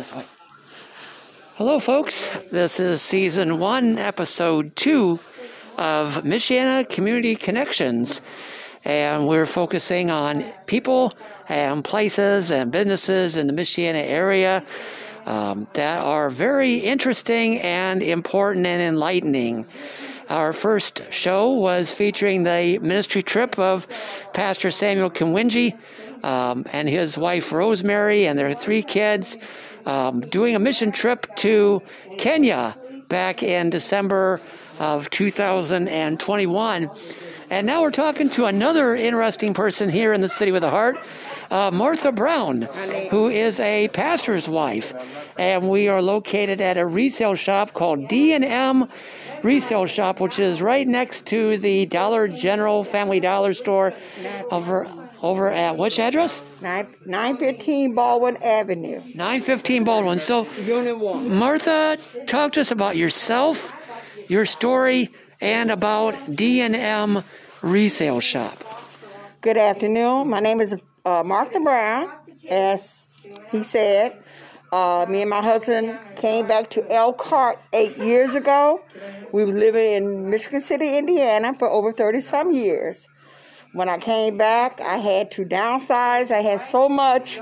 this way. Hello, folks. This is season one, episode two of Michiana Community Connections. And we're focusing on people and places and businesses in the Michiana area um, that are very interesting and important and enlightening. Our first show was featuring the ministry trip of Pastor Samuel Kinwinji um, and his wife Rosemary and their three kids um, doing a mission trip to Kenya back in December of 2021. And now we're talking to another interesting person here in the City with a Heart, uh, Martha Brown, who is a pastor's wife. And we are located at a resale shop called D&M Resale Shop, which is right next to the Dollar General Family Dollar store over over at which address? 9, 915 Baldwin Avenue. 915 Baldwin. So, Unit 1. Martha, talk to us about yourself, your story, and about D&M Resale Shop. Good afternoon. My name is uh, Martha Brown, as he said. Uh, me and my husband came back to Elkhart eight years ago. We were living in Michigan City, Indiana for over 30 some years. When I came back, I had to downsize. I had so much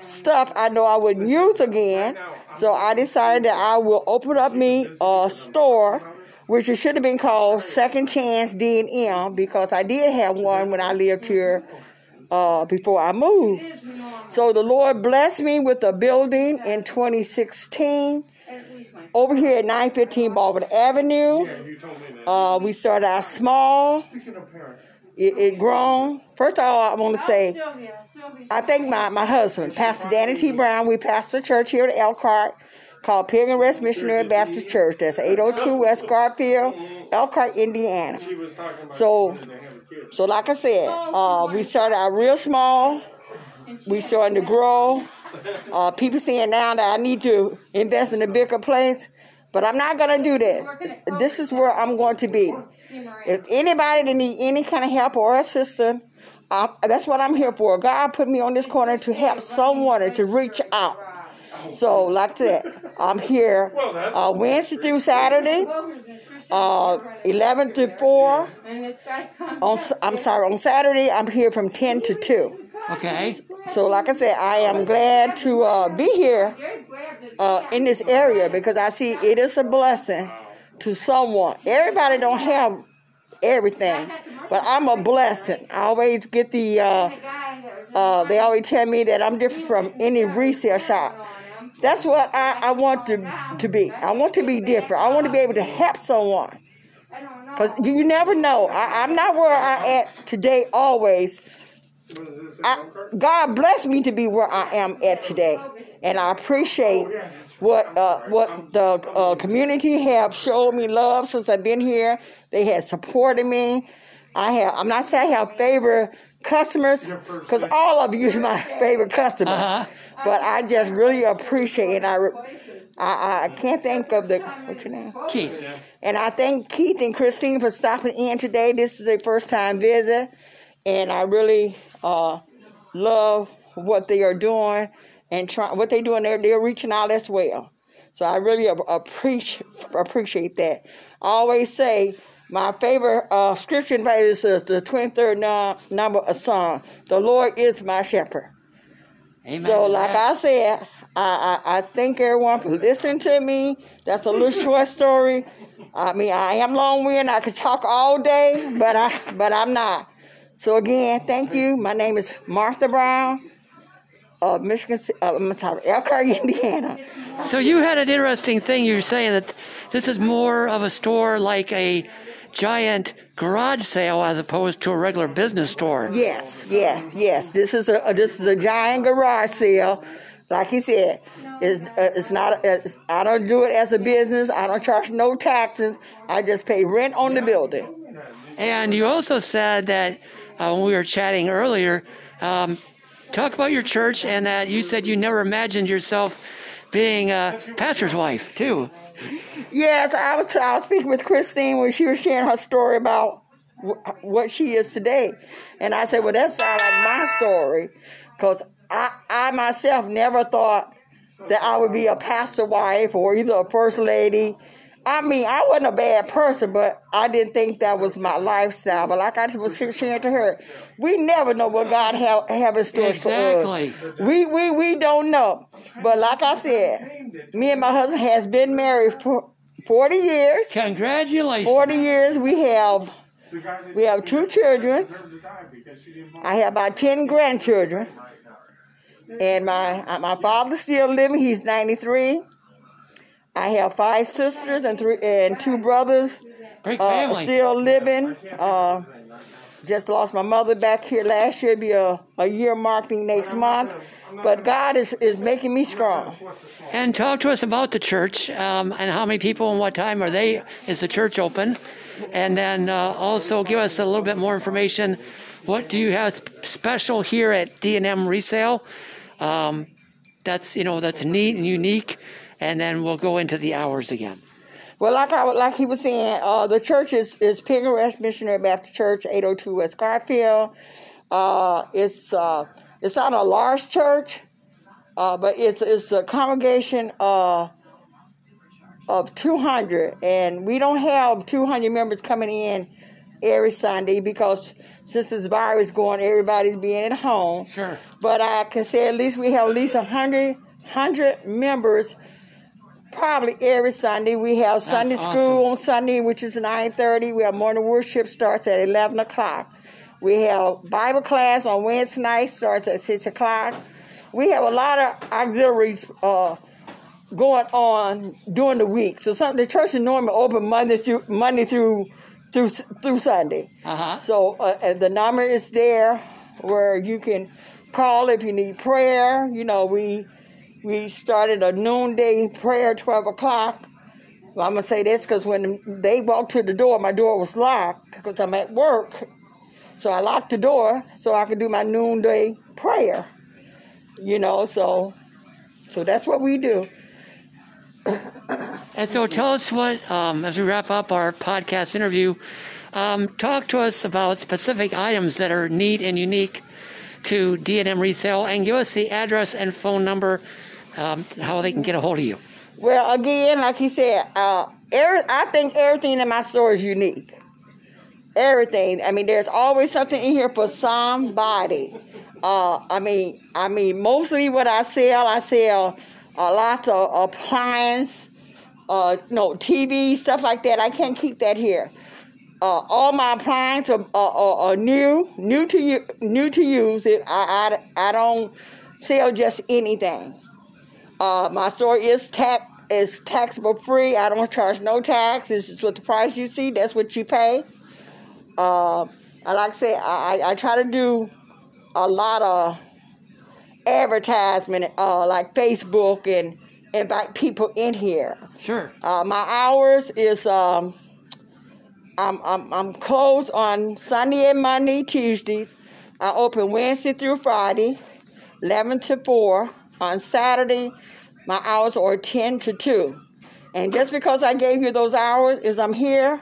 stuff I know I wouldn't use again. So I decided that I will open up me a store, which it should have been called Second Chance D&M because I did have one when I lived here uh, before I moved. So the Lord blessed me with a building in 2016 over here at 915 Baldwin Avenue. Uh, we started out small. It, it grown. First of all, I want to say, I thank my, my husband, Pastor Danny T. Brown. We pastor a church here at Elkhart called Pilgrim Rest Missionary Baptist Church. That's 802 West Garfield, Elkhart, Indiana. So, so like I said, uh, we started out real small. We started to grow. Uh, people saying now that I need to invest in a bigger place, but I'm not going to do that. This is where I'm going to be. If anybody that need any kind of help or assistance, uh, that's what I'm here for. God put me on this corner to help someone or to reach out. So, like I said, I'm here uh, Wednesday through Saturday, uh, 11 to 4. On, I'm sorry, on Saturday, I'm here from 10 to 2. Okay. So, like I said, I am glad to uh, be here uh, in this area because I see it is a blessing to someone. Everybody don't have everything, but I'm a blessing. I always get the. Uh, uh, they always tell me that I'm different from any resale shop. That's what I, I want to to be. I want to be different. I want to be able to help someone. Cause you never know. I, I'm not where I at today. Always. I, God bless me to be where I am at today, and I appreciate what uh, what the uh, community have showed me love since I've been here. They have supported me. I have. I'm not saying I have favorite customers because all of you is my favorite customer. Uh-huh. But I just really appreciate it. I, I I can't think of the what's your name Keith. and I thank Keith and Christine for stopping in today. This is their first time visit, and I really uh, love what they are doing and try, what they're doing. They're, they're reaching out as well. So I really ap- appreciate appreciate that. I always say my favorite uh, scripture is the 23rd num- number of Psalm. The Lord is my shepherd. Amen. So, like I said, I, I, I thank everyone for listening to me. That's a little short story. I mean, I am long-winded. I could talk all day, but I but I'm not. So again, thank you. My name is Martha Brown of Michigan, uh, I'm sorry, Elkhart, Indiana. So you had an interesting thing. You were saying that this is more of a store like a giant garage sale as opposed to a regular business store. Yes, yes, yes. This is a this is a giant garage sale. Like he said, it's, uh, it's not. It's, I don't do it as a business. I don't charge no taxes. I just pay rent on the building. And you also said that uh, when we were chatting earlier, um, talk about your church and that you said you never imagined yourself being a pastor's wife too. Yes, I was. I was speaking with Christine when she was sharing her story about wh- what she is today, and I said, "Well, that sounds like my story," because I, I myself never thought that I would be a pastor wife or either a first lady. I mean, I wasn't a bad person, but I didn't think that was my lifestyle. But like I was sharing to her, we never know what God have, have in store Exactly. for us. We, we, we don't know. But like I said, me and my husband has been married for 40 years. Congratulations. 40 years. We have we have two children. I have about 10 grandchildren. And my my father's still living. He's 93. I have five sisters and three and two brothers Big uh, still living. Uh, just lost my mother back here last year. Be a, a year marking next month. But God is, is making me strong. And talk to us about the church um, and how many people and what time are they? Is the church open? And then uh, also give us a little bit more information. What do you have special here at D and M Resale? Um, that's you know that's neat and unique. And then we'll go into the hours again. Well, like I like he was saying, uh, the church is is Rest Missionary Baptist Church, 802 West Garfield. Uh, it's uh, it's not a large church, uh, but it's it's a congregation uh, of 200, and we don't have 200 members coming in every Sunday because since this virus going, everybody's being at home. Sure. But I can say at least we have at least 100, 100 members probably every Sunday. We have Sunday awesome. school on Sunday, which is 9.30. We have morning worship starts at 11 o'clock. We have Bible class on Wednesday night, starts at 6 o'clock. We have a lot of auxiliaries uh, going on during the week. So some, the church is normally open Monday through Monday through through through Sunday. Uh-huh. So uh, the number is there where you can call if you need prayer. You know, we we started a noonday prayer at twelve o'clock. Well, I'm gonna say this because when they walked to the door, my door was locked because I'm at work. So I locked the door so I could do my noonday prayer. You know, so so that's what we do. And so tell us what, um, as we wrap up our podcast interview, um, talk to us about specific items that are neat and unique to D&M Resale and give us the address and phone number, um, how they can get a hold of you. Well, again, like he said, uh, every, I think everything in my store is unique. Everything. I mean, there's always something in here for somebody. Uh, I mean, I mean, mostly what I sell, I sell a lot of appliance, uh, no TV stuff like that. I can't keep that here. Uh, all my appliances are, are, are, are new, new to you, new to use. It, I, I, I don't sell just anything. Uh, my store is tax is taxable free. I don't charge no tax. It's is what the price you see. That's what you pay. Uh, like I say, I, I try to do a lot of advertisement, uh, like Facebook, and invite people in here. Sure. Uh, my hours is um, I'm, I'm I'm closed on Sunday and Monday, Tuesdays. I open Wednesday through Friday, eleven to four. On Saturday, my hours are ten to two. And just because I gave you those hours, is I'm here.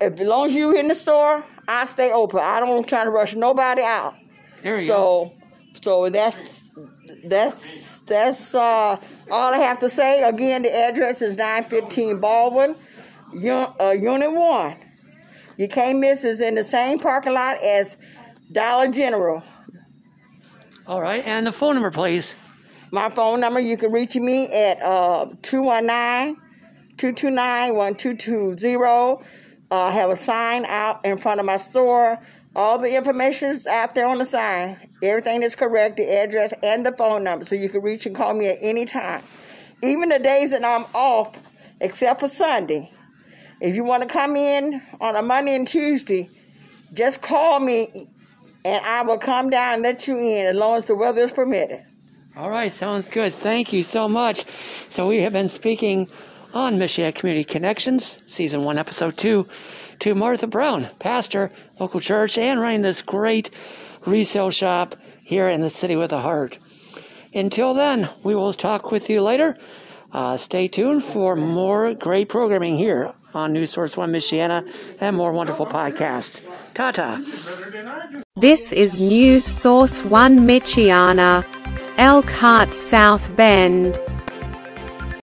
If as long as you're in the store, I stay open. I don't try to rush nobody out. There you go. So, so that's that's that's uh, all I have to say. Again, the address is 915 Baldwin, Un- uh, Unit One. You can't miss. It's in the same parking lot as Dollar General. All right. And the phone number, please. My phone number, you can reach me at uh, 219-229-1220. Uh, I have a sign out in front of my store. All the information is out there on the sign. Everything is correct, the address and the phone number, so you can reach and call me at any time. Even the days that I'm off, except for Sunday. If you want to come in on a Monday and Tuesday, just call me and I will come down and let you in as long as the weather is permitted. All right. Sounds good. Thank you so much. So we have been speaking on Michiana Community Connections, Season 1, Episode 2, to Martha Brown, pastor, local church, and running this great resale shop here in the city with a heart. Until then, we will talk with you later. Uh, stay tuned for more great programming here on News Source 1 Michiana and more wonderful podcasts. Ta ta. This is News Source 1 Michiana. Elkhart South Bend